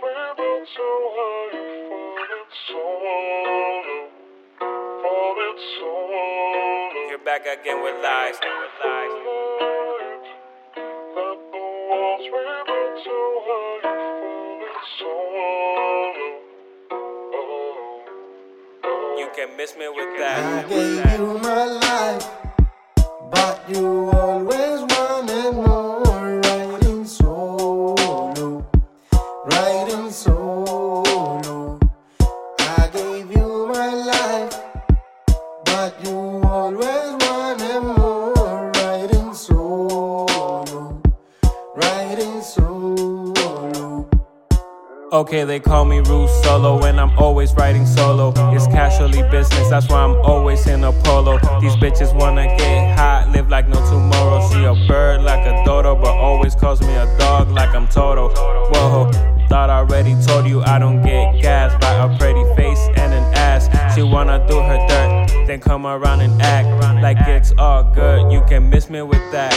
walls we built so high, falling solo, falling solo. You're back again with lies. With lies. Let the walls we built so high, falling solo. Oh, oh. You can miss me with I that. Solo. I gave you my life, but you always wanted more. Riding solo, riding solo. Okay, they call me Rude Solo, and I'm always riding solo. It's casually business, that's why I'm always in a polo. These bitches wanna get hot, live like no tomorrow. See a bird like a dodo, but always calls me a dog like I'm Toto. Already told you I don't get gas by a pretty face and an ass. She wanna do her dirt, then come around and act like it's all good. You can miss me with that.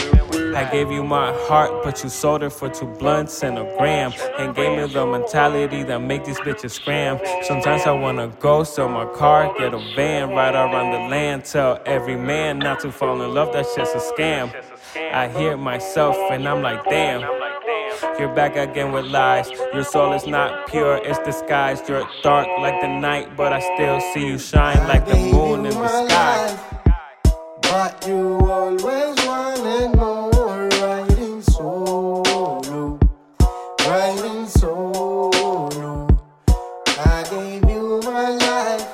I gave you my heart, but you sold it for two blunts and a gram. And gave me the mentality that make these bitches scram. Sometimes I wanna go sell my car, get a van, ride around the land. Tell every man not to fall in love, that's just a scam. I hear myself and I'm like, damn. You're back again with lies. Your soul is not pure, it's disguised. You're dark like the night, but I still see you shine like the moon in the sky. But you always wanted more, riding solo, riding solo. I gave you my life,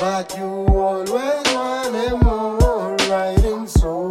but you always wanted more, riding solo.